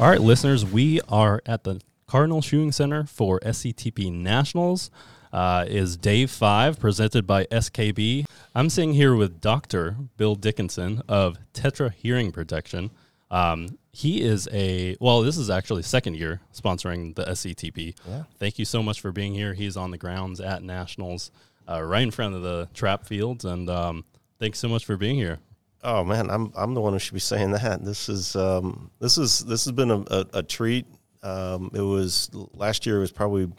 All right, listeners, we are at the Cardinal Shooting Center for SCTP Nationals. Uh, is day five presented by SKB. I'm sitting here with Dr. Bill Dickinson of Tetra Hearing Protection. Um, he is a well. This is actually second year sponsoring the SCTP. Yeah. Thank you so much for being here. He's on the grounds at Nationals, uh, right in front of the trap fields, and um, thanks so much for being here. Oh man, I'm I'm the one who should be saying that. This is um, this is this has been a, a, a treat. Um, it was last year It was probably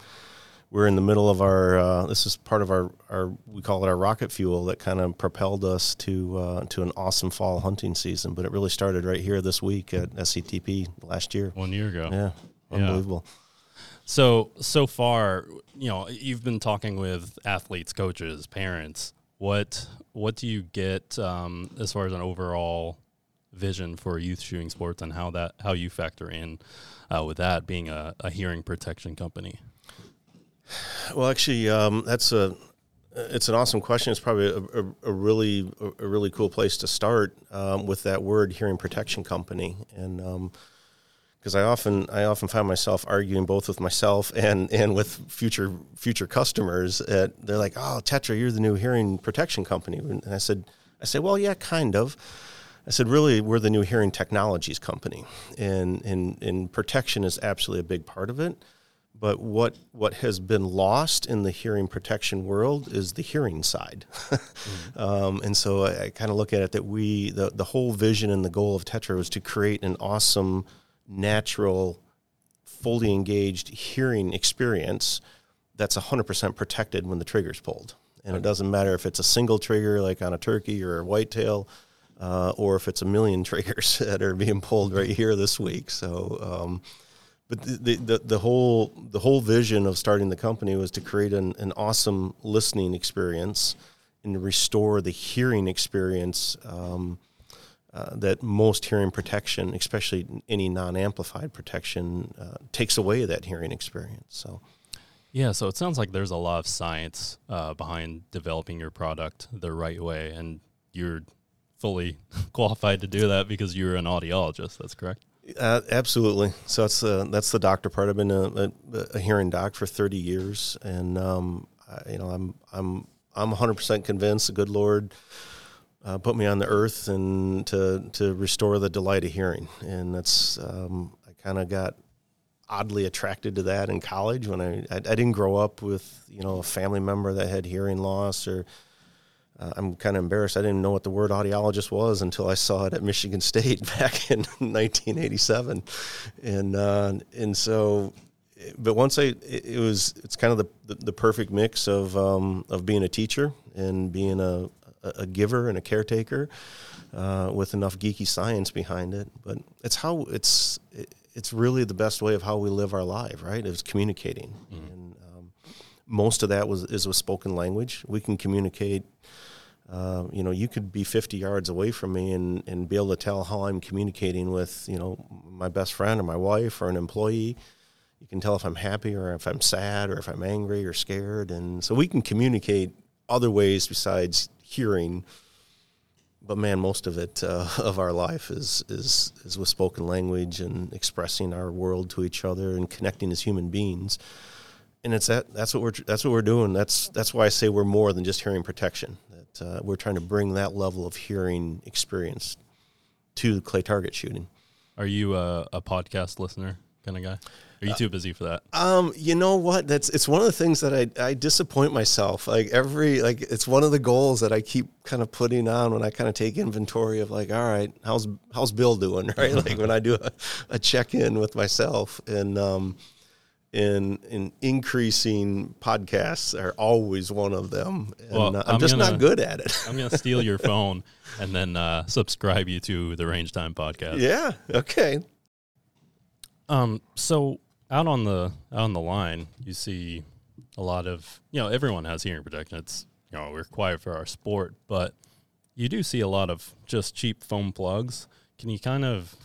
we're in the middle of our uh, this is part of our, our we call it our rocket fuel that kind of propelled us to uh, to an awesome fall hunting season but it really started right here this week at SCTP last year One year ago. yeah unbelievable So so far, you know, you've been talking with athletes, coaches, parents. What what do you get um, as far as an overall vision for youth shooting sports and how that how you factor in uh, with that being a, a hearing protection company? Well, actually, um, that's a it's an awesome question. It's probably a, a, a really a really cool place to start um, with that word hearing protection company, and because I often I often find myself arguing both with myself and and with future future customers. That they're like, "Oh, Tetra, you're the new hearing protection company," and I said, "I said, well, yeah, kind of." I said, really, we're the new hearing technologies company, and and and protection is absolutely a big part of it. But what what has been lost in the hearing protection world is the hearing side, mm-hmm. um, and so I, I kind of look at it that we the the whole vision and the goal of Tetra was to create an awesome, natural, fully engaged hearing experience that's 100% protected when the trigger's pulled, and it doesn't matter if it's a single trigger like on a turkey or a whitetail. Uh, or if it's a million triggers that are being pulled right here this week. So, um, but the, the, the whole the whole vision of starting the company was to create an, an awesome listening experience and to restore the hearing experience um, uh, that most hearing protection, especially any non-amplified protection, uh, takes away that hearing experience. So. Yeah, so it sounds like there's a lot of science uh, behind developing your product the right way, and you're fully qualified to do that because you're an audiologist. That's correct. Uh, absolutely. So that's the that's the doctor part. I've been a, a, a hearing doc for thirty years, and um, I, you know I'm I'm I'm 100 percent convinced the good Lord uh, put me on the earth and to to restore the delight of hearing, and that's um, I kind of got oddly attracted to that in college when I, I I didn't grow up with you know a family member that had hearing loss or uh, I'm kind of embarrassed. I didn't know what the word audiologist was until I saw it at Michigan State back in 1987, and uh, and so, but once I, it, was, it's kind of the, the, the perfect mix of um, of being a teacher and being a, a giver and a caretaker, uh, with enough geeky science behind it. But it's how it's it, it's really the best way of how we live our life, right? It's communicating, mm. and um, most of that was is with spoken language. We can communicate uh, you know, you could be 50 yards away from me and, and be able to tell how I'm communicating with, you know, my best friend or my wife or an employee. You can tell if I'm happy or if I'm sad or if I'm angry or scared. And so we can communicate other ways besides hearing. But man, most of it uh, of our life is, is is with spoken language and expressing our world to each other and connecting as human beings. And it's that that's what we're that's what we're doing. That's that's why I say we're more than just hearing protection uh, we're trying to bring that level of hearing experience to clay target shooting. Are you a, a podcast listener kind of guy? Are you too busy for that? Um, you know what? That's it's one of the things that I, I disappoint myself. Like every like it's one of the goals that I keep kind of putting on when I kind of take inventory of like, all right, how's how's Bill doing? Right? like when I do a, a check in with myself and um, in in increasing podcasts are always one of them and well, uh, I'm, I'm, just gonna, not good at it i'm gonna steal your phone and then uh, subscribe you to the range time podcast yeah okay um so out on the out on the line you see a lot of you know everyone has hearing protection it's you know we're required for our sport but you do see a lot of just cheap foam plugs can you kind of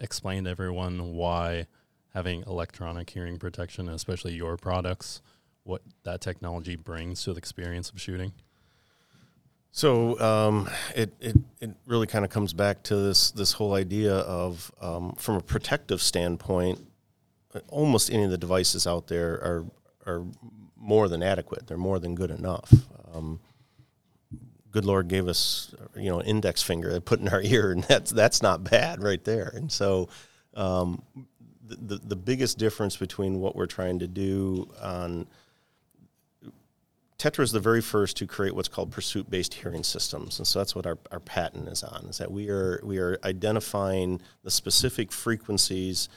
explain to everyone why having electronic hearing protection, especially your products, what that technology brings to the experience of shooting? So um, it, it it really kind of comes back to this this whole idea of um, from a protective standpoint, almost any of the devices out there are are more than adequate. They're more than good enough. Um, good Lord gave us you know an index finger to put in our ear, and that's that's not bad right there. And so. Um, the, the, the biggest difference between what we're trying to do on Tetra is the very first to create what's called pursuit-based hearing systems, and so that's what our, our patent is on. Is that we are we are identifying the specific frequencies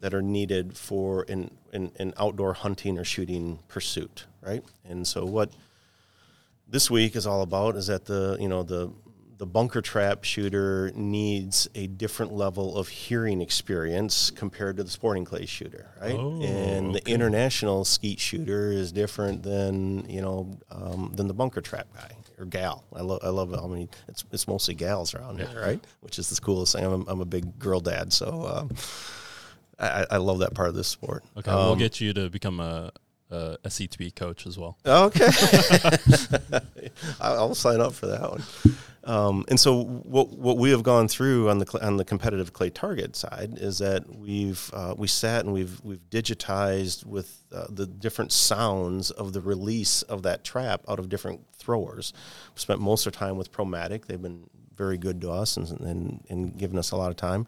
that are needed for an, an, an outdoor hunting or shooting pursuit, right? And so what this week is all about is that the you know the the bunker trap shooter needs a different level of hearing experience compared to the sporting clay shooter, right? Oh, and the international skeet shooter is different than you know um, than the bunker trap guy or gal. I love I love. I mean, it's it's mostly gals around here, right? Which is the coolest thing. I'm a, I'm a big girl dad, so um, I, I love that part of this sport. Okay, we'll Um, get you to become a, a, a C2B coach as well. Okay, I'll sign up for that one. Um, and so, what what we have gone through on the on the competitive clay target side is that we've uh, we sat and we've we've digitized with uh, the different sounds of the release of that trap out of different throwers. We spent most of our time with Promatic. They've been very good to us and and, and given us a lot of time.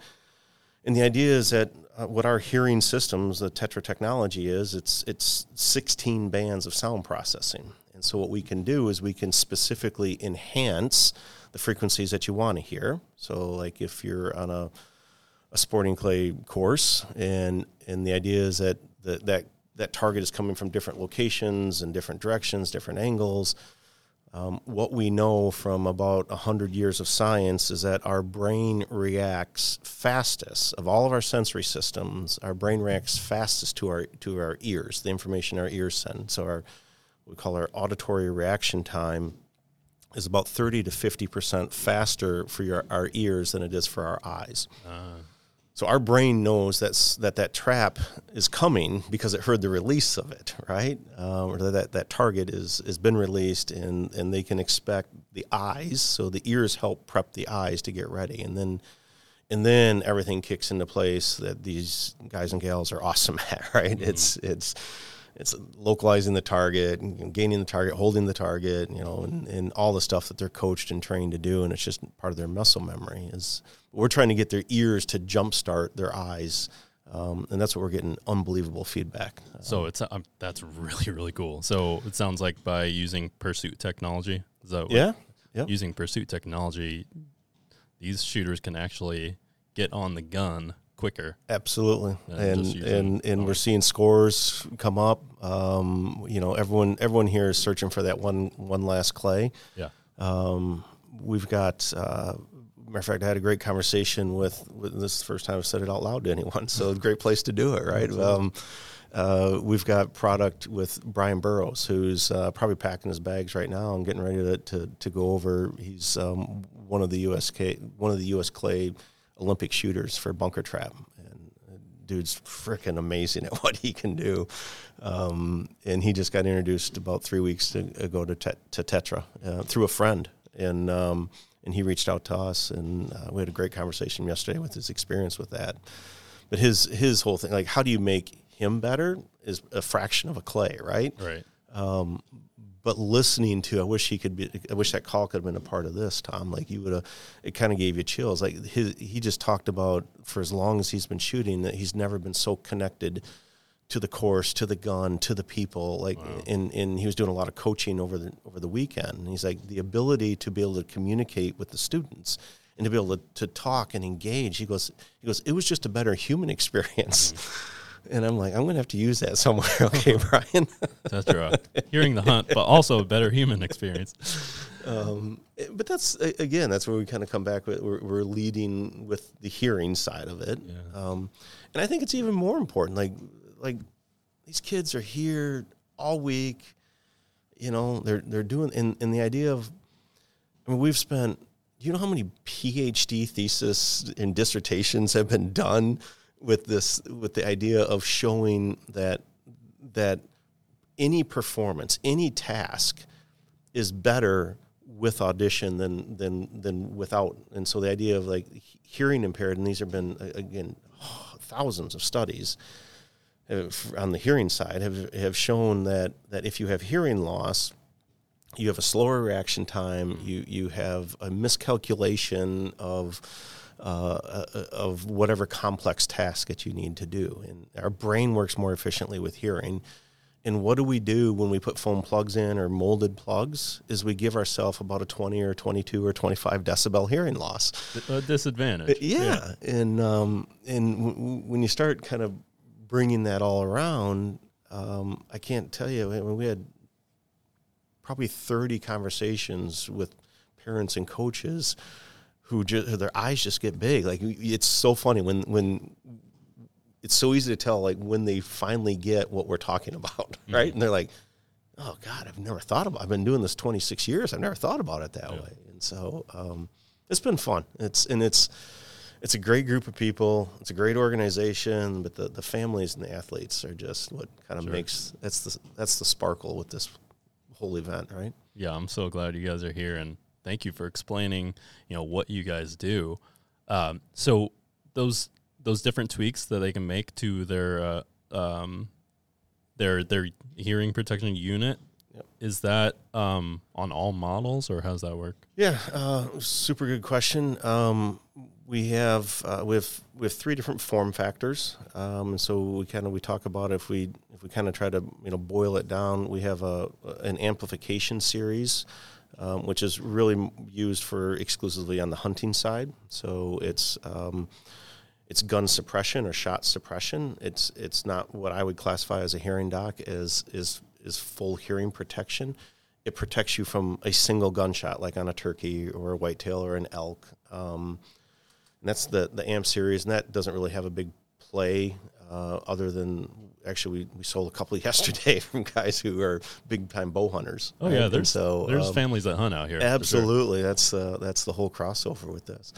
And the idea is that uh, what our hearing systems, the Tetra technology is, it's it's 16 bands of sound processing. And so what we can do is we can specifically enhance the frequencies that you want to hear. So like if you're on a a sporting clay course and and the idea is that the, that that target is coming from different locations and different directions, different angles. Um, what we know from about 100 years of science is that our brain reacts fastest of all of our sensory systems our brain reacts fastest to our to our ears the information our ears send. So our we call our auditory reaction time is about 30 to 50 percent faster for your, our ears than it is for our eyes so our brain knows that's, that that trap is coming because it heard the release of it, right? Um, or that that target is has been released, and and they can expect the eyes. So the ears help prep the eyes to get ready, and then and then everything kicks into place that these guys and gals are awesome at, right? It's it's it's localizing the target and gaining the target, holding the target, you know, and, and all the stuff that they're coached and trained to do. And it's just part of their muscle memory is we're trying to get their ears to jumpstart their eyes. Um, and that's what we're getting unbelievable feedback. So it's um, that's really really cool. So it sounds like by using Pursuit technology, is that what- Yeah. Yep. using Pursuit technology, these shooters can actually get on the gun quicker. Absolutely, and and and we're seeing scores come up. Um, you know, everyone everyone here is searching for that one one last clay. Yeah. Um, we've got. Uh, matter of fact, I had a great conversation with, with this is the first time I've said it out loud to anyone. So great place to do it, right? Um, uh, we've got product with Brian Burrows, who's uh, probably packing his bags right now and getting ready to, to, to go over. He's um, one of the USK one of the US Clay Olympic shooters for bunker trap, and dude's freaking amazing at what he can do. Um, and he just got introduced about three weeks ago to, te- to Tetra uh, through a friend, and um, and he reached out to us, and uh, we had a great conversation yesterday with his experience with that. But his his whole thing, like, how do you make him better, is a fraction of a clay, right? Right. But listening to, I wish he could be. I wish that call could have been a part of this, Tom. Like you would have, it kind of gave you chills. Like his, he just talked about for as long as he's been shooting that he's never been so connected to the course, to the gun, to the people. Like, and and he was doing a lot of coaching over the over the weekend. And he's like the ability to be able to communicate with the students and to be able to, to talk and engage. He goes, he goes, it was just a better human experience. Mm. And I'm like, I'm gonna have to use that somewhere, okay, Brian? Tetra. Hearing the hunt, but also a better human experience. Um, but that's again, that's where we kind of come back with. We're, we're leading with the hearing side of it, Yeah. um, and I think it's even more important. Like, like these kids are here all week. You know, they're they're doing, and, and the idea of, I mean, we've spent. Do you know how many PhD thesis and dissertations have been done with this, with the idea of showing that that any performance, any task is better with audition than than than without. And so the idea of like hearing impaired, and these have been again thousands of studies uh, on the hearing side have have shown that that if you have hearing loss, you have a slower reaction time. You you have a miscalculation of uh, uh, of whatever complex task that you need to do, and our brain works more efficiently with hearing. And what do we do when we put foam plugs in or molded plugs? Is we give ourselves about a 20 or 22 or 25 decibel hearing loss. A disadvantage. Yeah, yeah. and um, and w- when you start kind of bringing that all around, um, I can't tell you. I mean, we had probably 30 conversations with parents and coaches who just their eyes just get big. Like it's so funny when when it's so easy to tell like when they finally get what we're talking about, right? Mm-hmm. And they're like, "Oh God, I've never thought about. I've been doing this 26 years. I've never thought about it that yeah. way." And so um, it's been fun. It's and it's it's a great group of people. It's a great organization, but the, the families and the athletes are just what kind of sure. makes that's the that's the sparkle with this whole event, right? Yeah, I'm so glad you guys are here, and thank you for explaining, you know, what you guys do. Um, so those those different tweaks that they can make to their uh, um, their their hearing protection unit Yep. Is that um, on all models, or how does that work? Yeah, uh, super good question. Um, we have uh, we have we have three different form factors. Um, so we kind of we talk about if we if we kind of try to you know boil it down, we have a an amplification series, um, which is really used for exclusively on the hunting side. So it's um, it's gun suppression or shot suppression. It's it's not what I would classify as a hearing doc as is is full hearing protection. It protects you from a single gunshot, like on a turkey or a whitetail or an elk. Um, and that's the the AMP series, and that doesn't really have a big play uh, other than actually we, we sold a couple yesterday from guys who are big time bow hunters. Oh right? yeah, there's so there's um, families that hunt out here. Absolutely, sure. that's uh, that's the whole crossover with this.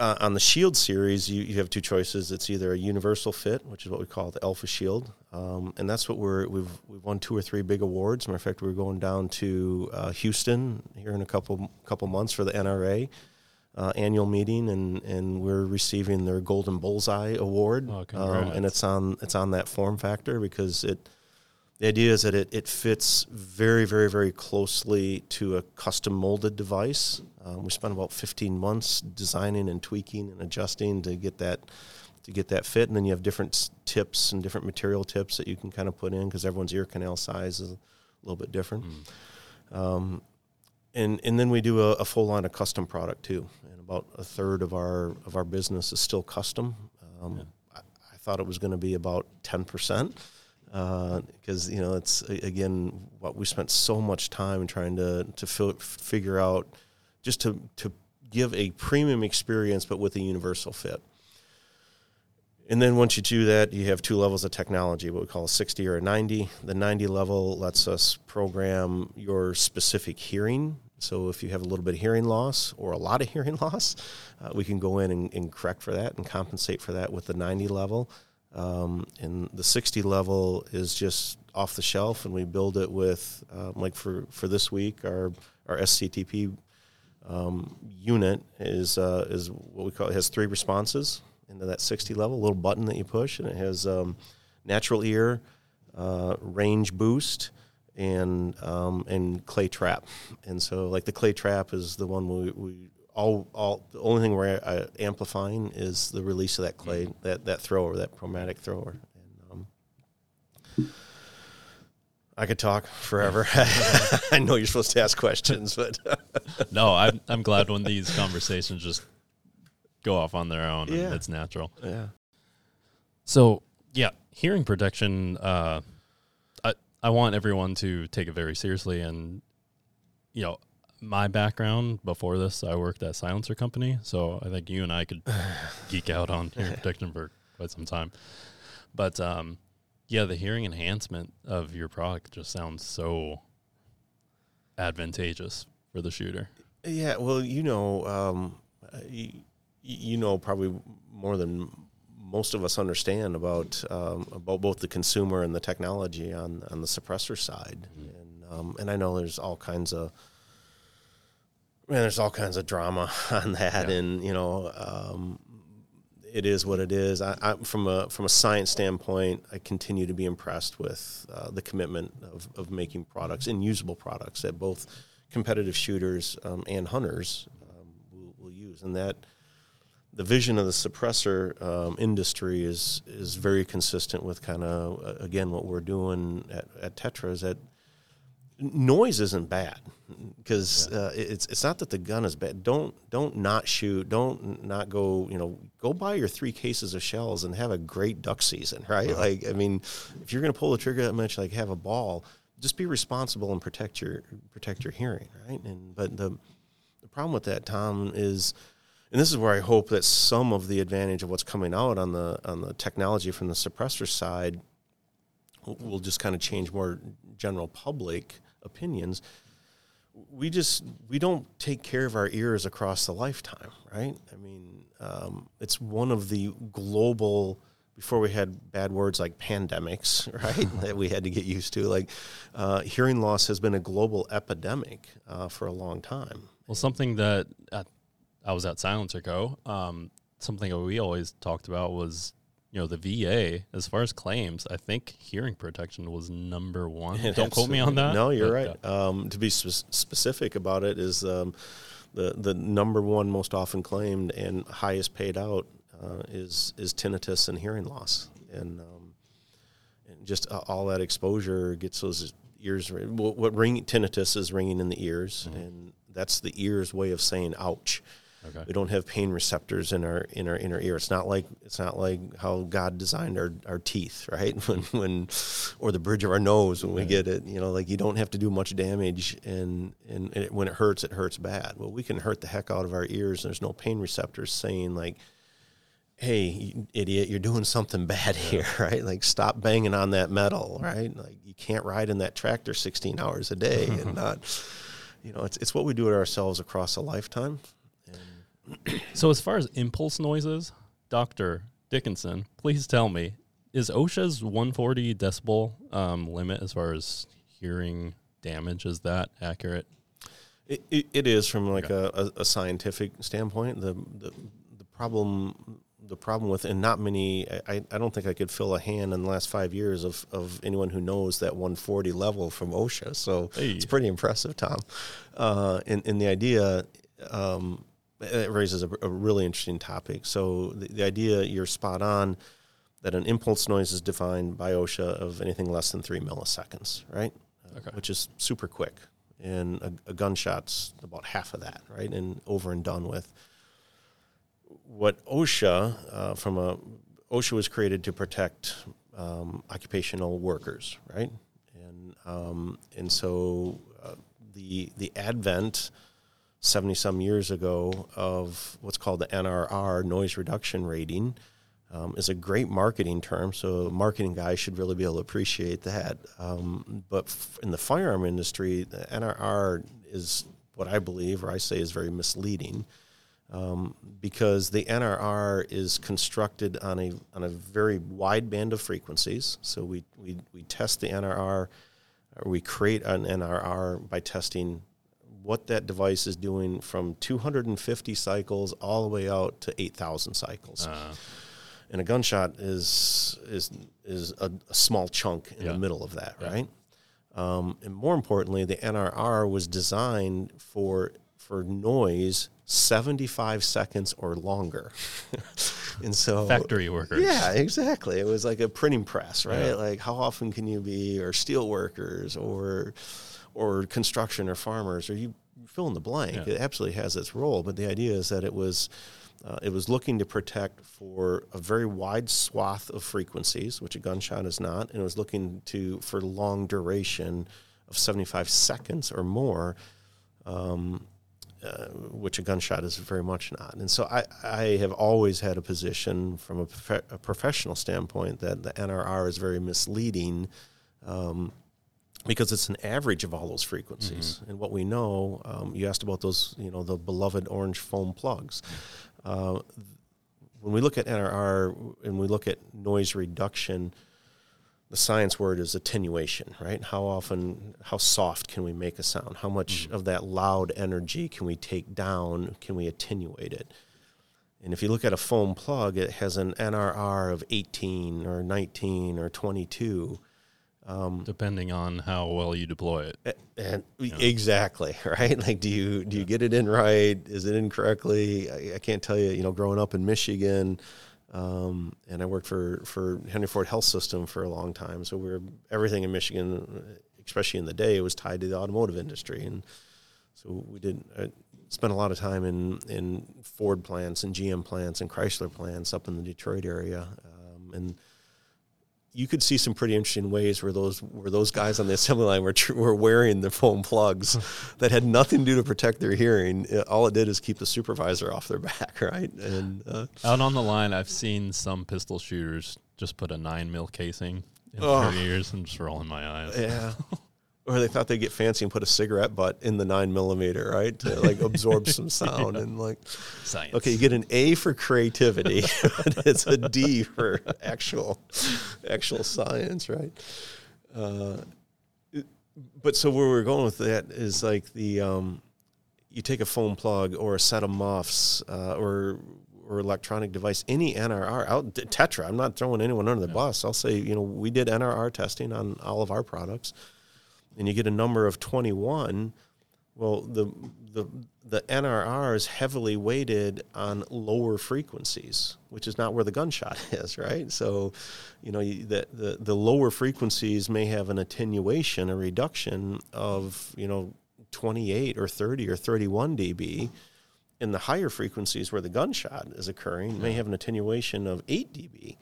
Uh, on the Shield series, you, you have two choices. It's either a universal fit, which is what we call the Alpha Shield, um, and that's what we're we've we've won two or three big awards. Matter of fact, we're going down to uh, Houston here in a couple couple months for the NRA uh, annual meeting, and, and we're receiving their Golden Bullseye Award. Oh, um, and it's on it's on that form factor because it the idea is that it, it fits very very very closely to a custom molded device. Um, we spent about 15 months designing and tweaking and adjusting to get that to get that fit, and then you have different tips and different material tips that you can kind of put in because everyone's ear canal size is a little bit different. Mm. Um, and and then we do a, a, full line of custom product too. And about a third of our of our business is still custom. Um, yeah. I, I, thought it was going to be about ten percent because uh, you know it's again what we spent so much time trying to to fi- figure out just to to give a premium experience but with a universal fit. And then once you do that, you have two levels of technology, what we call a 60 or a 90. The 90 level lets us program your specific hearing so if you have a little bit of hearing loss or a lot of hearing loss, uh, we can go in and, and, correct for that and compensate for that with the 90 level. Um, and the 60 level is just off the shelf, and we build it with, um, like for, for this week, our, our SCTP um, unit is, uh, is what we call it has three responses into that 60 level, little button that you push, and it has um, natural ear, uh, range boost, and um, and clay trap. And so like the clay trap is the one we, we all all the only thing we're uh, amplifying is the release of that clay mm-hmm. that that thrower that Promatic thrower. And, um, I could talk forever. I know you're supposed to ask questions, but no, I'm I'm glad when these conversations just go off on their own. Yeah. it's natural. Yeah. So yeah, hearing protection. Uh, I want everyone to take it very seriously. And, you know, my background before this, I worked at Silencer Company. So I think you and I could geek out on hearing protection for quite some time. But, um, yeah, the hearing enhancement of your product just sounds so advantageous for the shooter. Yeah, well, you know, um, you, you know probably more than most of us understand about um, about both the consumer and the technology on on the suppressor side, mm-hmm. and um, and I know there's all kinds of Man, there's all kinds of drama on that, Yeah. and you know, um, it is what it is. I, I, from a from a science standpoint, I continue to be impressed with uh, the commitment of, of making products and usable products that both competitive shooters um, and hunters um, will, will use, and that the vision of the suppressor um, industry is is very consistent with kind of uh, again what we're doing at, at Tetra is that noise isn't bad because uh, it's it's not that the gun is bad. Don't don't not shoot. Don't not go. You know, go buy your three cases of shells and have a great duck season, right? Like, I mean, if you're going to pull the trigger that much, like have a ball. Just be responsible and protect your protect your hearing, right? And but the the problem with that, Tom, is and this is where I hope that some of the advantage of what's coming out on the on the technology from the suppressor side will- just kind of change more general public opinions. We just we don't take care of our ears across the lifetime, right? I mean, um, it's one of the global. Before we had bad words like pandemics, right? that we had to get used to. Like, uh, hearing loss has been a global epidemic uh, for a long time. Well, something that at, I was at SilencerCo. Um, something that we always talked about was, you know, the VA. As far as claims, I think hearing protection was number one. Don't quote me on that. No, you're but, right. Um, to be spe- specific about it, is um, the the number one most often claimed and highest paid out uh, is is tinnitus and hearing loss, and um, and just uh, all that exposure gets those ears. What, what ring tinnitus is ringing in the ears, and that's the ear's way of saying "ouch." Okay. We don't have pain receptors in our in our inner ear. It's not like it's not like how God designed our, our teeth, right? When when or the bridge of our nose when we get it, you know, like you don't have to do much damage, and and it, when it hurts, it hurts bad. Well, we can hurt the heck out of our ears. And there's no pain receptors saying like, "Hey, you idiot, you're doing something bad here," right? Like stop banging on that metal, right? Like you can't ride in that tractor 16 hours a day and not, you know, it's it's what we do to ourselves across a lifetime. So, as far as impulse noises, Doctor Dickinson, please tell me, is OSHA's 140 decibel um, limit as far as hearing damage is that accurate? It, it, it is from like a, a, a scientific standpoint. The, the the problem the problem with and not many I, I don't think I could fill a hand in the last five years of, of anyone who knows that 140 level from OSHA. So Hey. it's pretty impressive, Tom. Uh, and, and the idea um, it raises a, a really interesting topic. So the, the idea you're spot on that an impulse noise is defined by OSHA of anything less than three milliseconds, right? Uh, Okay. Which is super quick. And a, a gunshot's about half of that, right? And over and done with. What OSHA, uh, from a, OSHA was created to protect um, occupational workers, right? And um, and so uh, the the advent 70 some years ago of what's called the NRR noise reduction rating um, is a great marketing term. So marketing guys should really be able to appreciate that. Um, but f- in the firearm industry, the NRR is what I believe, or I say, is very misleading. Um, because the NRR is constructed on a on a very wide band of frequencies. So we we, we test the NRR, we create an NRR by testing what that device is doing from 250 cycles all the way out to 8,000 cycles. Uh, and a gunshot is is is a, a small chunk in Yeah. the middle of that, right? Um, and more importantly, the NRR was designed for for noise 75 seconds or longer. and so factory workers. yeah, exactly. It was like a printing press, right? Yeah. Like how often can you be, or steel workers, or or construction, or farmers, or you fill in the blank. Yeah. It absolutely has its role, but the idea is that it was uh, it was looking to protect for a very wide swath of frequencies, which a gunshot is not, and it was looking to for long duration of seventy five seconds or more um, uh, which a gunshot is very much not. And so I, I have always had a position from a, prof- a professional standpoint that the NRR is very misleading um, because it's an average of all those frequencies. And what we know, um, you asked about those, you know, the beloved orange foam plugs. Uh, when we look at NRR and we look at noise reduction, the science word is attenuation, right? How often, how soft can we make a sound? How much of that loud energy can we take down? Can we attenuate it? And if you look at a foam plug, it has an NRR of 18 or 19 or 22. Depending on how well you deploy it. And exactly right. Like, do you do you get it in right? Is it incorrectly? I, I can't tell you. You know, growing up in Michigan, um, and I worked for for Henry Ford Health System for a long time. So we are everything in Michigan, especially in the day, was tied to the automotive industry, and so we did uh, spent a lot of time in in Ford plants and GM plants and Chrysler plants up in the Detroit area, um, and you could see some pretty interesting ways where those where those guys on the assembly line were tr- were wearing the foam plugs that had nothing to do to protect their hearing. Uh, All it did is keep the supervisor off their back, right? And uh, Out on the line, I've seen some pistol shooters just put a nine mil casing in Oh. their ears and just rolling my eyes. yeah. Or they thought they'd get fancy and put a cigarette butt in the nine millimeter, right, to like absorb some sound and like. Science. Okay, you get an A for creativity, but it's a D for actual, actual science, right? Uh, it- but so where we're going with that is like the um, you take a foam plug or a set of muffs uh, or or electronic device, any NRR out Tetra. I'm not throwing anyone under the bus. I'll say you know we did NRR testing on all of our products, and you get a number of 21. Well, the the the NRR is heavily weighted on lower frequencies, which is not where the gunshot is, right? So, you know, the, the the lower frequencies may have an attenuation, a reduction of you know 28 or 30 or 31 dB, and the higher frequencies where the gunshot is occurring may have an attenuation of 8 dB.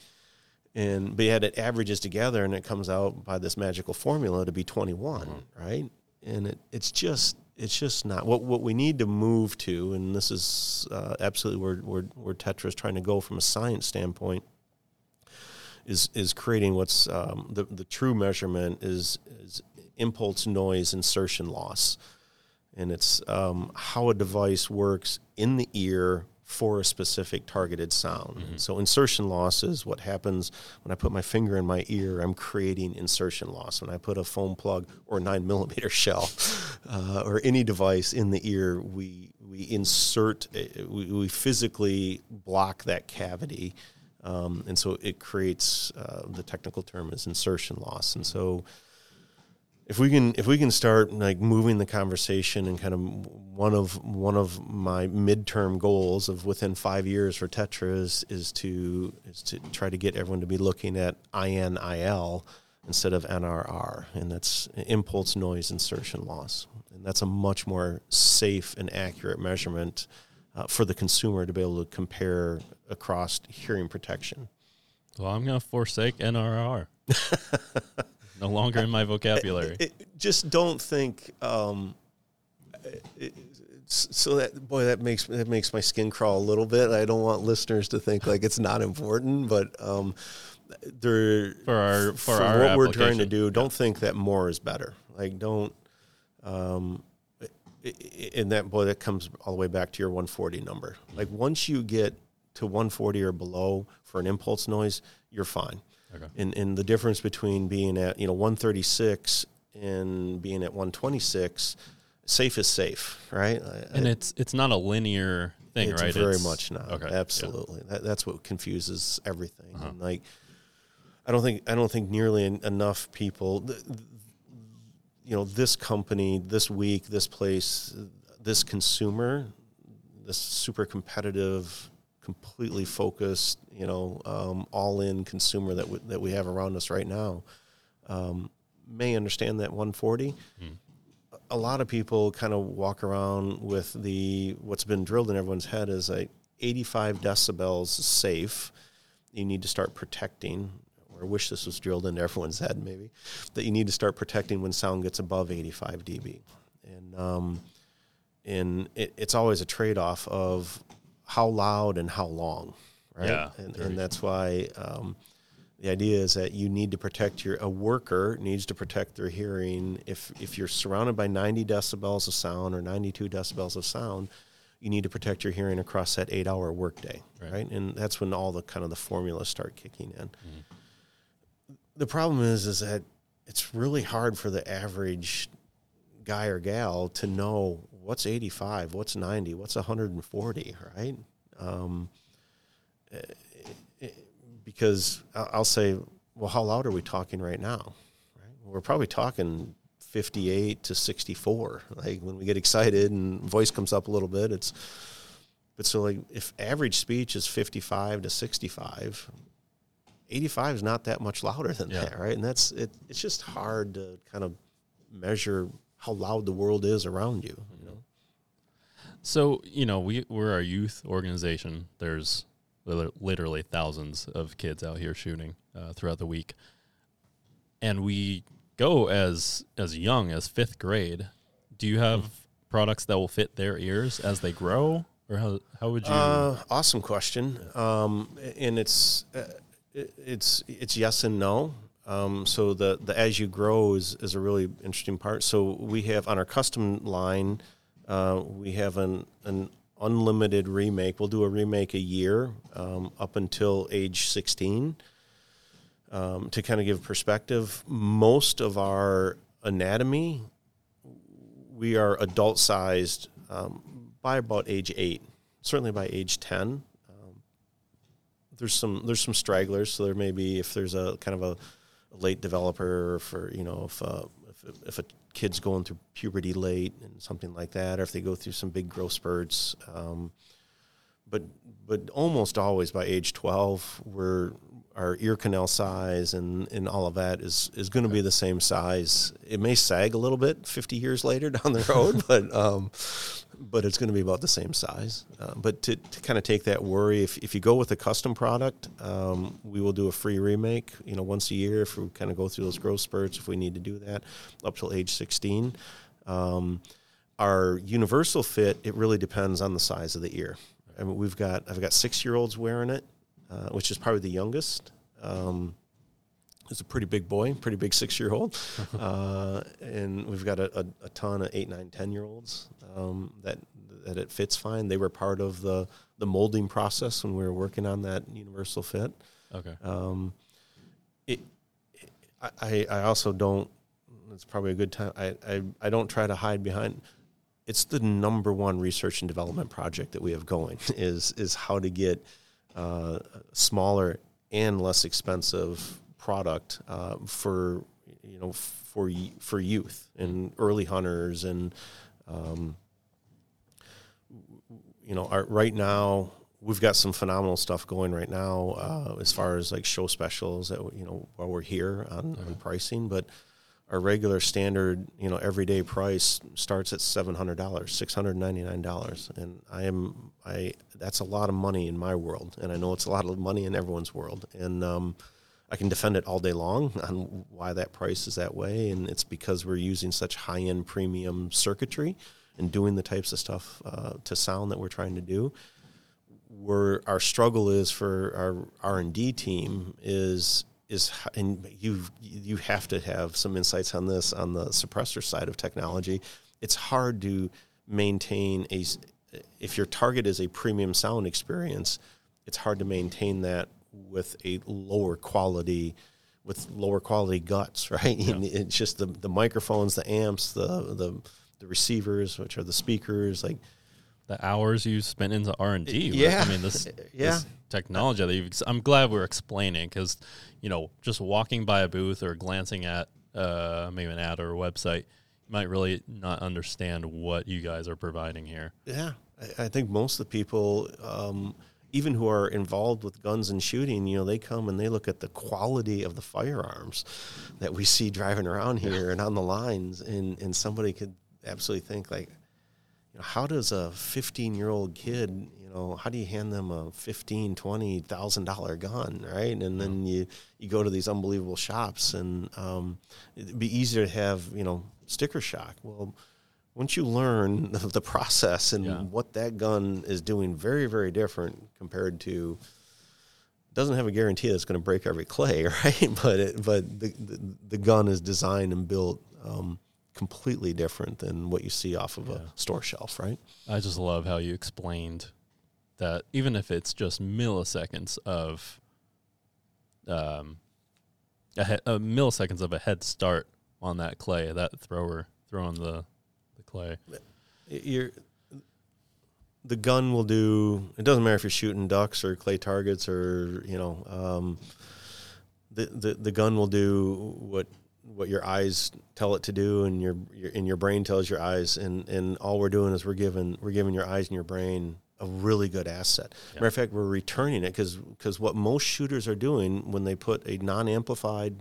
And but yet it averages together and it comes out by this magical formula to be 21, right? And it, it's just it's just not what what we need to move to, and this is uh, absolutely where, where where Tetra is trying to go from a science standpoint. Is is creating what's um, the the true measurement is is impulse noise insertion loss, and it's um, how a device works in the ear for a specific targeted sound. So insertion loss is what happens when I put my finger in my ear. I'm creating insertion loss. When I put a foam plug or nine millimeter shell uh, or any device in the ear, we we insert, uh, we, we physically block that cavity. Um, and so it creates uh, the technical term is insertion loss. And so if we can if we can start like moving the conversation and kind of one of one of my midterm goals of within five years for Tetra is is to is to try to get everyone to be looking at INIL instead of NRR, and that's impulse noise insertion loss, and that's a much more safe and accurate measurement uh, for the consumer to be able to compare across hearing protection. Well, I'm going to forsake NRR. no longer in my vocabulary. it, just don't think um, it, so that boy that makes that makes my skin crawl a little bit. I don't want listeners to think like it's not important but um, there For our- for our what we're trying to do don't think that more is better. Like don't um, and that boy that comes all the way back to your 140 number. Like once you get to 140 or below for an impulse noise you're fine Okay. and and the difference between being at you know 136 and being at 126 safe is safe right And I- it's it's not a linear thing, it's right? very It's- much not Okay. yeah. absolutely that, that's what confuses everything Uh-huh. and like i don't think i don't think nearly en- enough people th- th- you know this company this week this place this consumer this super competitive completely focused you know um, all in consumer that we, that we have around us right now um, may understand that 140 a lot of people kind of walk around with the what's been drilled in everyone's head is like 85 decibels safe. You need to start protecting, or I wish this was drilled into everyone's head maybe, that you need to start protecting when sound gets above 85 dB. And um, and it, it's always a trade off of how loud and how long, right? Yeah, and, and that's why um, the idea is that you need to protect your a worker needs to protect their hearing. If if you're surrounded by 90 decibels of sound or 92 decibels of sound, you need to protect your hearing across that eight hour workday, Right. right? And that's when all the kind of the formulas start kicking in. the problem is is that it's really hard for the average guy or gal to know what's 85 what's 90 what's 140 right um, eh, eh, because i'll say well how loud are we talking right now right we're probably talking 58 to 64 like when we get excited and voice comes up a little bit it's but so like if average speech is 55 to 65 85 is not that much louder than yeah. that, right? And that's it. It's just hard to kind of measure how loud the world is around you. So you know we we're a youth organization. There's literally thousands of kids out here shooting uh, throughout the week, and we go as as young as fifth grade. Do you have mm. products that will fit their ears as they grow? Or how, how would you? Uh, awesome question. Um, and it's uh, it's it's yes and no. Um, so the the as you grow is is a really interesting part. So we have on our custom line, uh, we have an an unlimited remake. We'll do a remake a year um, up until age sixteen. Um, to kind of give perspective, most of our anatomy, we are adult sized um, by about age eight, certainly by age ten there's some there's some stragglers. So there may be if there's a kind of a, a late developer, for you know if, uh, if if a kid's going through puberty late and something like that, or if they go through some big growth spurts. Um, but but almost always by age 12, we're our ear canal size and, and all of that is, is going to be the same size. It may sag a little bit 50 years later down the road, but um, but it's going to be about the same size. Uh, but to, to kind of take that worry, if, if you go with a custom product, um, we will do a free remake, you know, once a year if we kind of go through those growth spurts, if we need to do that up till age 16. Um, our universal fit, it really depends on the size of the ear. I mean, we've got, I've got six year olds wearing it, uh, which is probably the youngest. Um, He's a pretty big boy, pretty big six year old. uh, and we've got a, a, a, ton of eight, nine, 10 year olds um, that, that it fits fine. They were part of the, the molding process when we were working on that universal fit. Okay. Um, it, it, I, I also don't, it's probably a good time. I, I, I don't try to hide behind, it's the number one research and development project that we have going is, is how to get uh, smaller and less expensive product uh, for you know for for youth and early hunters and um, you know our, right now we've got some phenomenal stuff going right now uh, as far as like show specials that you know while we're here on, mm-hmm. on pricing but our regular standard you know everyday price starts at seven hundred dollars six hundred ninety nine dollars and I am I that's a lot of money in my world and I know it's a lot of money in everyone's world and um, I can defend it all day long on why that price is that way, and it's because we're using such high end premium circuitry and doing the types of stuff uh, to sound that we're trying to do. Where our struggle is for our R and D team is is and you you have to have some insights on this on the suppressor side of technology. It's hard to maintain a if your target is a premium sound experience. It's hard to maintain that with a lower quality with lower quality guts, right? Yeah. it's just the the microphones, the amps, the the the receivers, which are the speakers, like the hours you spent into R and D. Yeah, I mean this, yeah. This technology that you've, I'm glad we're explaining because you know just walking by a booth or glancing at uh, maybe an ad or a website, you might really not understand what you guys are providing here. Yeah, I, I think most of the people. Um, even who are involved with guns and shooting, you know, they come and they look at the quality of the firearms that we see driving around here and on the lines, and and somebody could absolutely think like, you know, how does a 15 year old kid, you know, how do you hand them a 15, 20 thousand dollar gun, right? And then you you go to these unbelievable shops, and um, it'd be easier to have you know sticker shock. Well once you learn the process and yeah. what that gun is doing very very different compared to doesn't have a guarantee that it's going to break every clay right but it, but the, the, the gun is designed and built um, completely different than what you see off of yeah. a store shelf right i just love how you explained that even if it's just milliseconds of um, a, he- a milliseconds of a head start on that clay, that thrower throwing the the clay. you're the gun will do it doesn't matter if you're shooting ducks or clay targets or you know um, the, the the gun will do what what your eyes tell it to do and your, your and your brain tells your eyes and and all we're doing is we're giving we're giving your eyes and your brain a really good asset. Yeah. Matter of fact, we're returning it because because what most shooters are doing when they put a non-amplified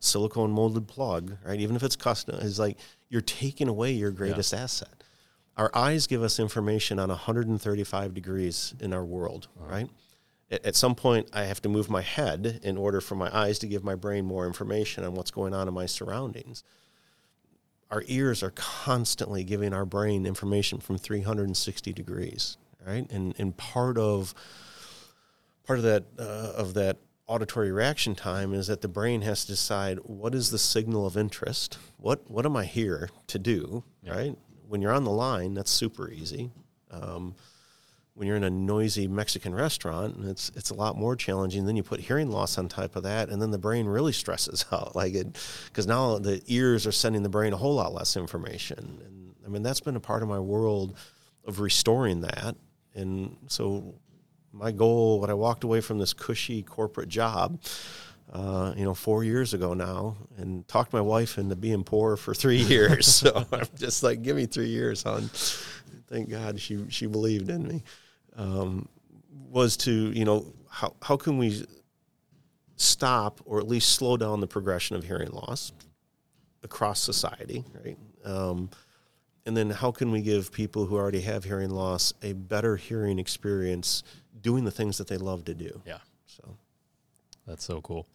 silicone molded plug, right, even if it's custom, is like you're taking away your greatest asset. Our eyes give us information on 135 degrees in our world, right? At, at some point, I have to move my head in order for my eyes to give my brain more information on what's going on in my surroundings. Our ears are constantly giving our brain information from 360 degrees, right? And and part of part of that uh, of that auditory reaction time is that the brain has to decide what is the signal of interest what what am i here to do Yeah. right when you're on the line that's super easy um, when you're in a noisy mexican restaurant it's it's a lot more challenging then you put hearing loss on top of that and then the brain really stresses out like it because now the ears are sending the brain a whole lot less information and i mean that's been a part of my world of restoring that and so my goal when I walked away from this cushy corporate job, uh, you know, four years ago now, and talked my wife into being poor for three years. so I'm just like, give me three years, hon. Thank God she she believed in me. Um, was to you know how how can we stop or at least slow down the progression of hearing loss across society, right? Um, and then how can we give people who already have hearing loss a better hearing experience doing the things that they love to do. Yeah. so. That's so cool.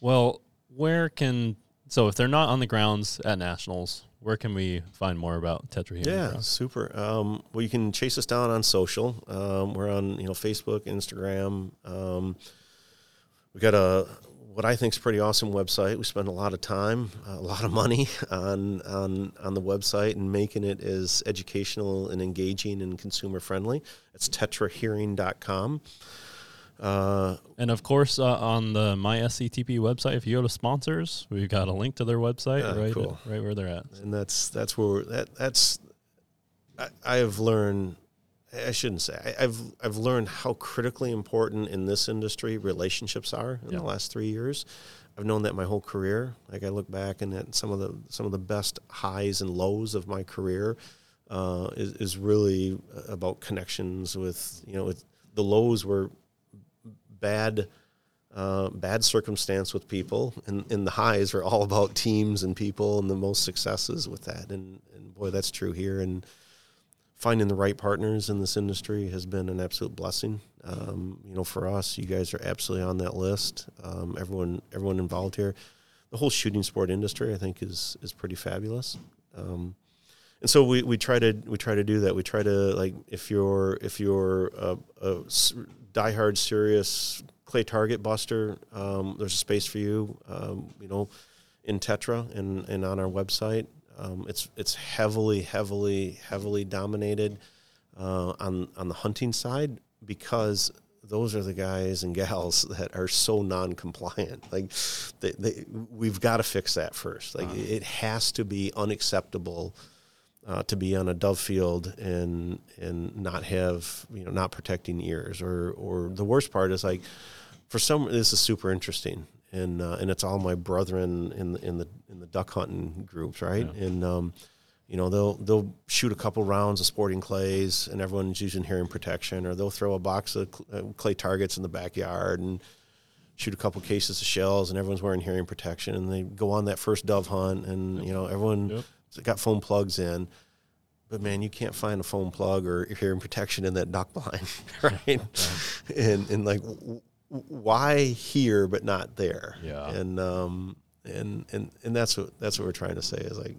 Well, where can so if they're not on the grounds at nationals, where can we find more about Tetra yeah super. Um, well you can chase us down on social. Um, we're on you know facebook instagram. Um, we got a what I think is pretty awesome website. We spend a lot of time, a lot of money on on on the website and making it as educational and engaging and consumer friendly. It's tetrahearing.com. Uh, And of course, uh, on the MySCTP website, if you go to sponsors, we've got a link to their website Ah, right, cool. right where they're at. and that's that's where that that's I, I have learned I shouldn't say I, I've I've learned how critically important in this industry relationships are in Yeah. the last three years. I've known that my whole career. Like I look back and at some of the some of the best highs and lows of my career uh, is is really about connections with you know with the lows were bad uh, bad circumstance with people, and, and the highs are all about teams and people and the most successes with that. And, and boy, that's true here. And finding the right partners in this industry has been an absolute blessing. Um, you know, for us, you guys are absolutely on that list. Um, everyone, everyone involved here, the whole shooting sport industry, I think, is is pretty fabulous. Um, and so we, we try to we try to do that. We try to like if you're if you're a, a diehard serious clay target buster, um, there's a space for you. Um, you know, in Tetra and, and on our website, um, it's it's heavily heavily heavily dominated uh, on on the hunting side because those are the guys and gals that are so non-compliant. Like, they, they, we've got to fix that first. Like, it has to be unacceptable uh, to be on a dove field and and not have you know not protecting ears or or the worst part is like for some this is super interesting and uh, and it's all my brethren in the in the in the duck hunting groups right? And um, you know they'll they'll shoot a couple rounds of sporting clays and everyone's using hearing protection or they'll throw a box of uh, clay targets in the backyard and shoot a couple cases of shells and everyone's wearing hearing protection and they go on that first dove hunt and you know everyone Yep. got foam plugs in. But man you can't find a foam plug or hearing protection in that duck blind right? And and like why here but not there Yeah. and um and and and that's what that's what we're trying to say is like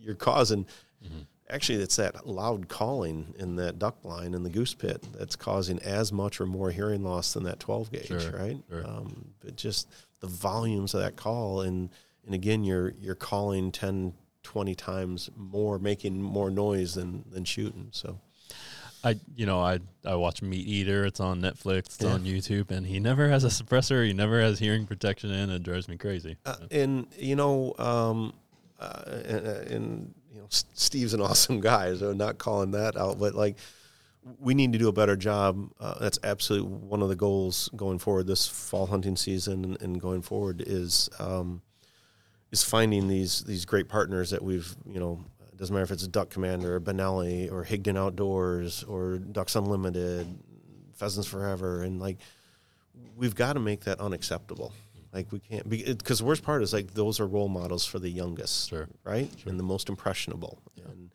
you're causing Mm-hmm. actually it's that loud calling in that duck blind in the goose pit that's causing as much or more hearing loss than that 12 gauge Sure, right sure. um, but just the volumes of that call and and again you're you're calling 10 20 times more making more noise than than shooting so I you know I I watch Meat Eater. It's on Netflix. It's Yeah. on YouTube, and he never has a suppressor. He never has hearing protection in. It drives me crazy. Uh, and you know, um, uh, and, uh, and you know, Steve's an awesome guy. So I'm not calling that out, but like, we need to do a better job. Uh, that's absolutely one of the goals going forward this fall hunting season and, and going forward is um, is finding these these great partners that we've you know. It doesn't matter if it's Duck Commander or Benelli or Higdon Outdoors or Ducks Unlimited, Pheasants Forever, and like we've got to make that unacceptable. Like we can't because the worst part is like those are role models for the youngest, Sure. right? And the most impressionable. And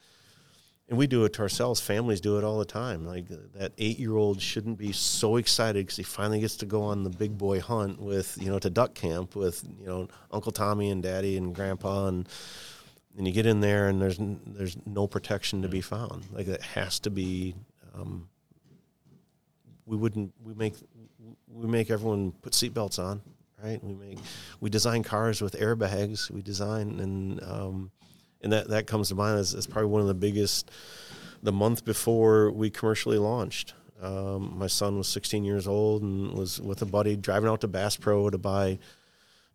and we do it to ourselves. Families do it all the time. Like that eight year old shouldn't be so excited because he finally gets to go on the big boy hunt with you know to duck camp with you know Uncle Tommy and Daddy and Grandpa and and you get in there and there's there's no protection to be found. Like it has to be. Um, we wouldn't. We make we make everyone put seatbelts on, right? We make we design cars with airbags. We design and um, and that that comes to mind as, as probably one of the biggest. The month before we commercially launched, um, my son was 16 years old and was with a buddy driving out to Bass Pro to buy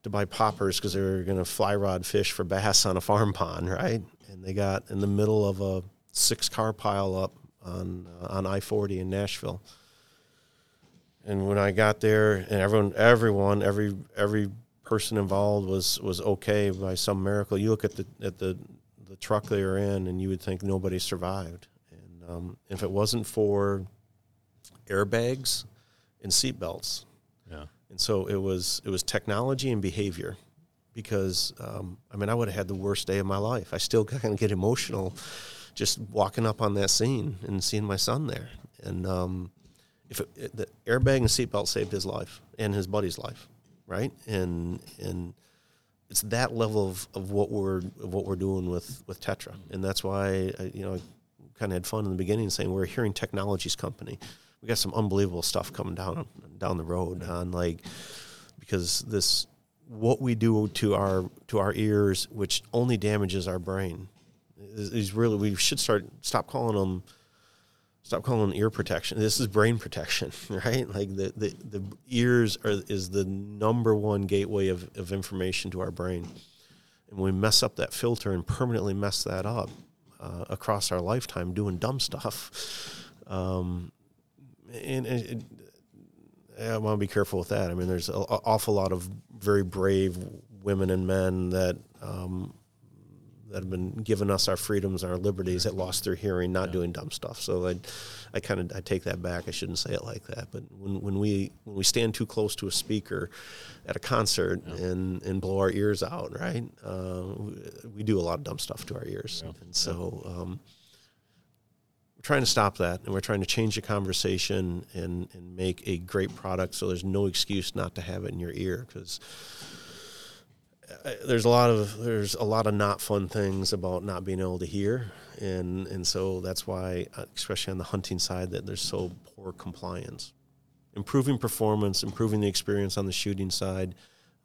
to buy poppers because they were going to fly rod fish for bass on a farm pond, right? And they got in the middle of a six car pile up on uh, on I 40 in Nashville. And when I got there, and everyone, everyone, every every person involved was was okay by some miracle. You look at the at the the truck they were in, and you would think nobody survived. And um, if it wasn't for airbags and seatbelts, Yeah. And so it was it was technology and behavior, because um, I mean I would have had the worst day of my life. I still kind of get emotional, just walking up on that scene and seeing my son there. And um, if it, the airbag and seatbelt saved his life and his buddy's life, right? And and it's that level of, of what we're of what we're doing with with Tetra, and that's why I, you know kind of had fun in the beginning saying we're a hearing technologies company. We got some unbelievable stuff coming down down the road on like because this what we do to our to our ears, which only damages our brain, is, is really we should start stop calling them stop calling them ear protection. This is brain protection, right? Like the the, the ears are is the number one gateway of, of information to our brain. And we mess up that filter and permanently mess that up uh, across our lifetime doing dumb stuff, um, and, and I want to be careful with that. I mean, there's an awful lot of very brave women and men that um, that have been giving us our freedoms our liberties that lost their hearing, not doing dumb stuff. So I, I kind of I take that back. I shouldn't say it like that. But when, when we when we stand too close to a speaker at a concert and, and blow our ears out, right? Uh, we, we do a lot of dumb stuff to our ears, and so. Um, trying to stop that and we're trying to change the conversation and, and make a great product so there's no excuse not to have it in your ear because there's a lot of there's a lot of not fun things about not being able to hear and and so that's why uh, especially on the hunting side that there's so poor compliance. Improving performance improving the experience on the shooting side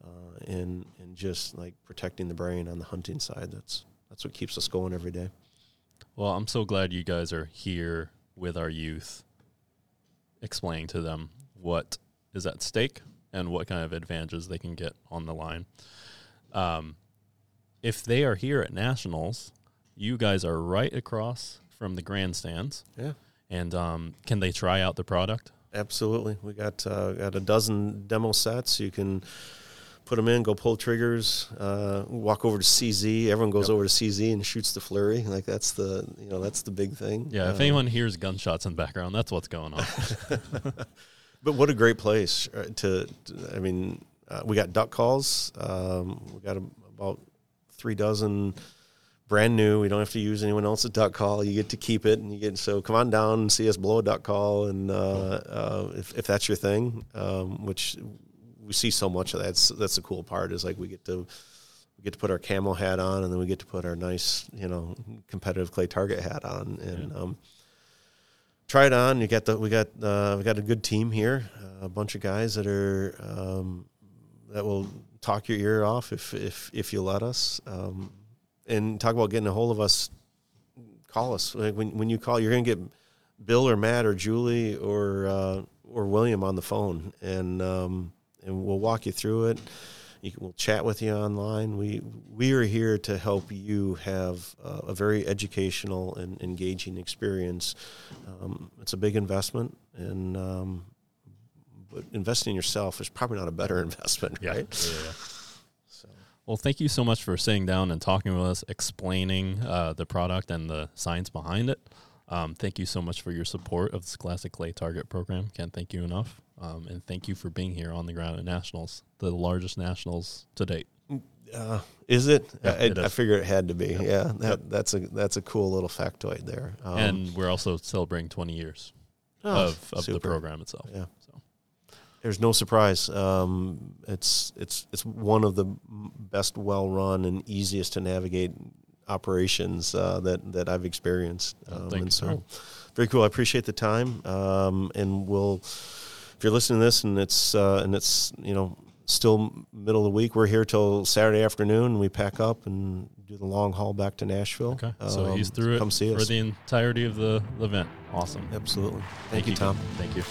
uh, and and just like protecting the brain on the hunting side that's that's what keeps us going every day Well, I'm so glad you guys are here with our youth, explaining to them what is at stake and what kind of advantages they can get on the line. Um, if they are here at nationals, you guys are right across from the grandstands, yeah and um, can they try out the product? Absolutely, we got uh, got a dozen demo sets. You can put them in, go pull triggers, uh, walk over to CZ. Everyone goes over to CZ and shoots the flurry. Like that's the you know that's the big thing. Yeah, if Uh, anyone hears gunshots in the background, that's what's going on. But what a great place uh, to. to- I mean, uh, we got duck calls. Um, we got a, about three dozen brand new. We don't have to use anyone else's duck call. You get to keep it, and you get so come on down and see us blow a duck call, and uh, uh, if if that's your thing, um, which we see so much of that. That's that's the cool part is like we get to. We get to put our camo hat on, and then we get to put our nice, you know, competitive clay target hat on, and um, try it on. You got the we got uh, we got a good team here, uh, a bunch of guys that are um, that will talk your ear off if if if you let us. Um, and talk about getting a hold of us. Call us Like, when when you call. You're gonna get Bill or Matt or Julie or uh, or William on the phone, and um, and we'll walk you through it. You can, we'll chat with you online. We we are here to help you have uh, a very educational and engaging experience. Um, it's a big investment, and um, but investing in yourself is probably not a better investment, Yeah. right? Yeah, yeah. So, Well, thank you so much for sitting down and talking with us, explaining uh, the product and the science behind it. Um, thank you so much for your support of the Scholastic Clay Target Program. Can't thank you enough. Um, and thank you for being here on the ground at Nationals, the largest Nationals to date. uh, is it? Yeah, I, it I is. figure it had to be. Yep. Yeah, that, Yep. that's a that's a cool little factoid there. Um, and we're also celebrating 20 years oh, of, of the program itself. Yeah. So There's no surprise. Um, it's it's it's one of the best well run and easiest to navigate operations uh, that that I've experienced. Um, thank and you, so, very cool. I appreciate the time. Um, and we'll, if you're listening to this and it's uh, and it's you know still middle of the week, we're here till Saturday afternoon. We pack up and do the long haul back to Nashville. Okay. So Um, he's through it see for us. the entirety of the, event. Awesome. Absolutely. Thank, you, Tom. Thank you.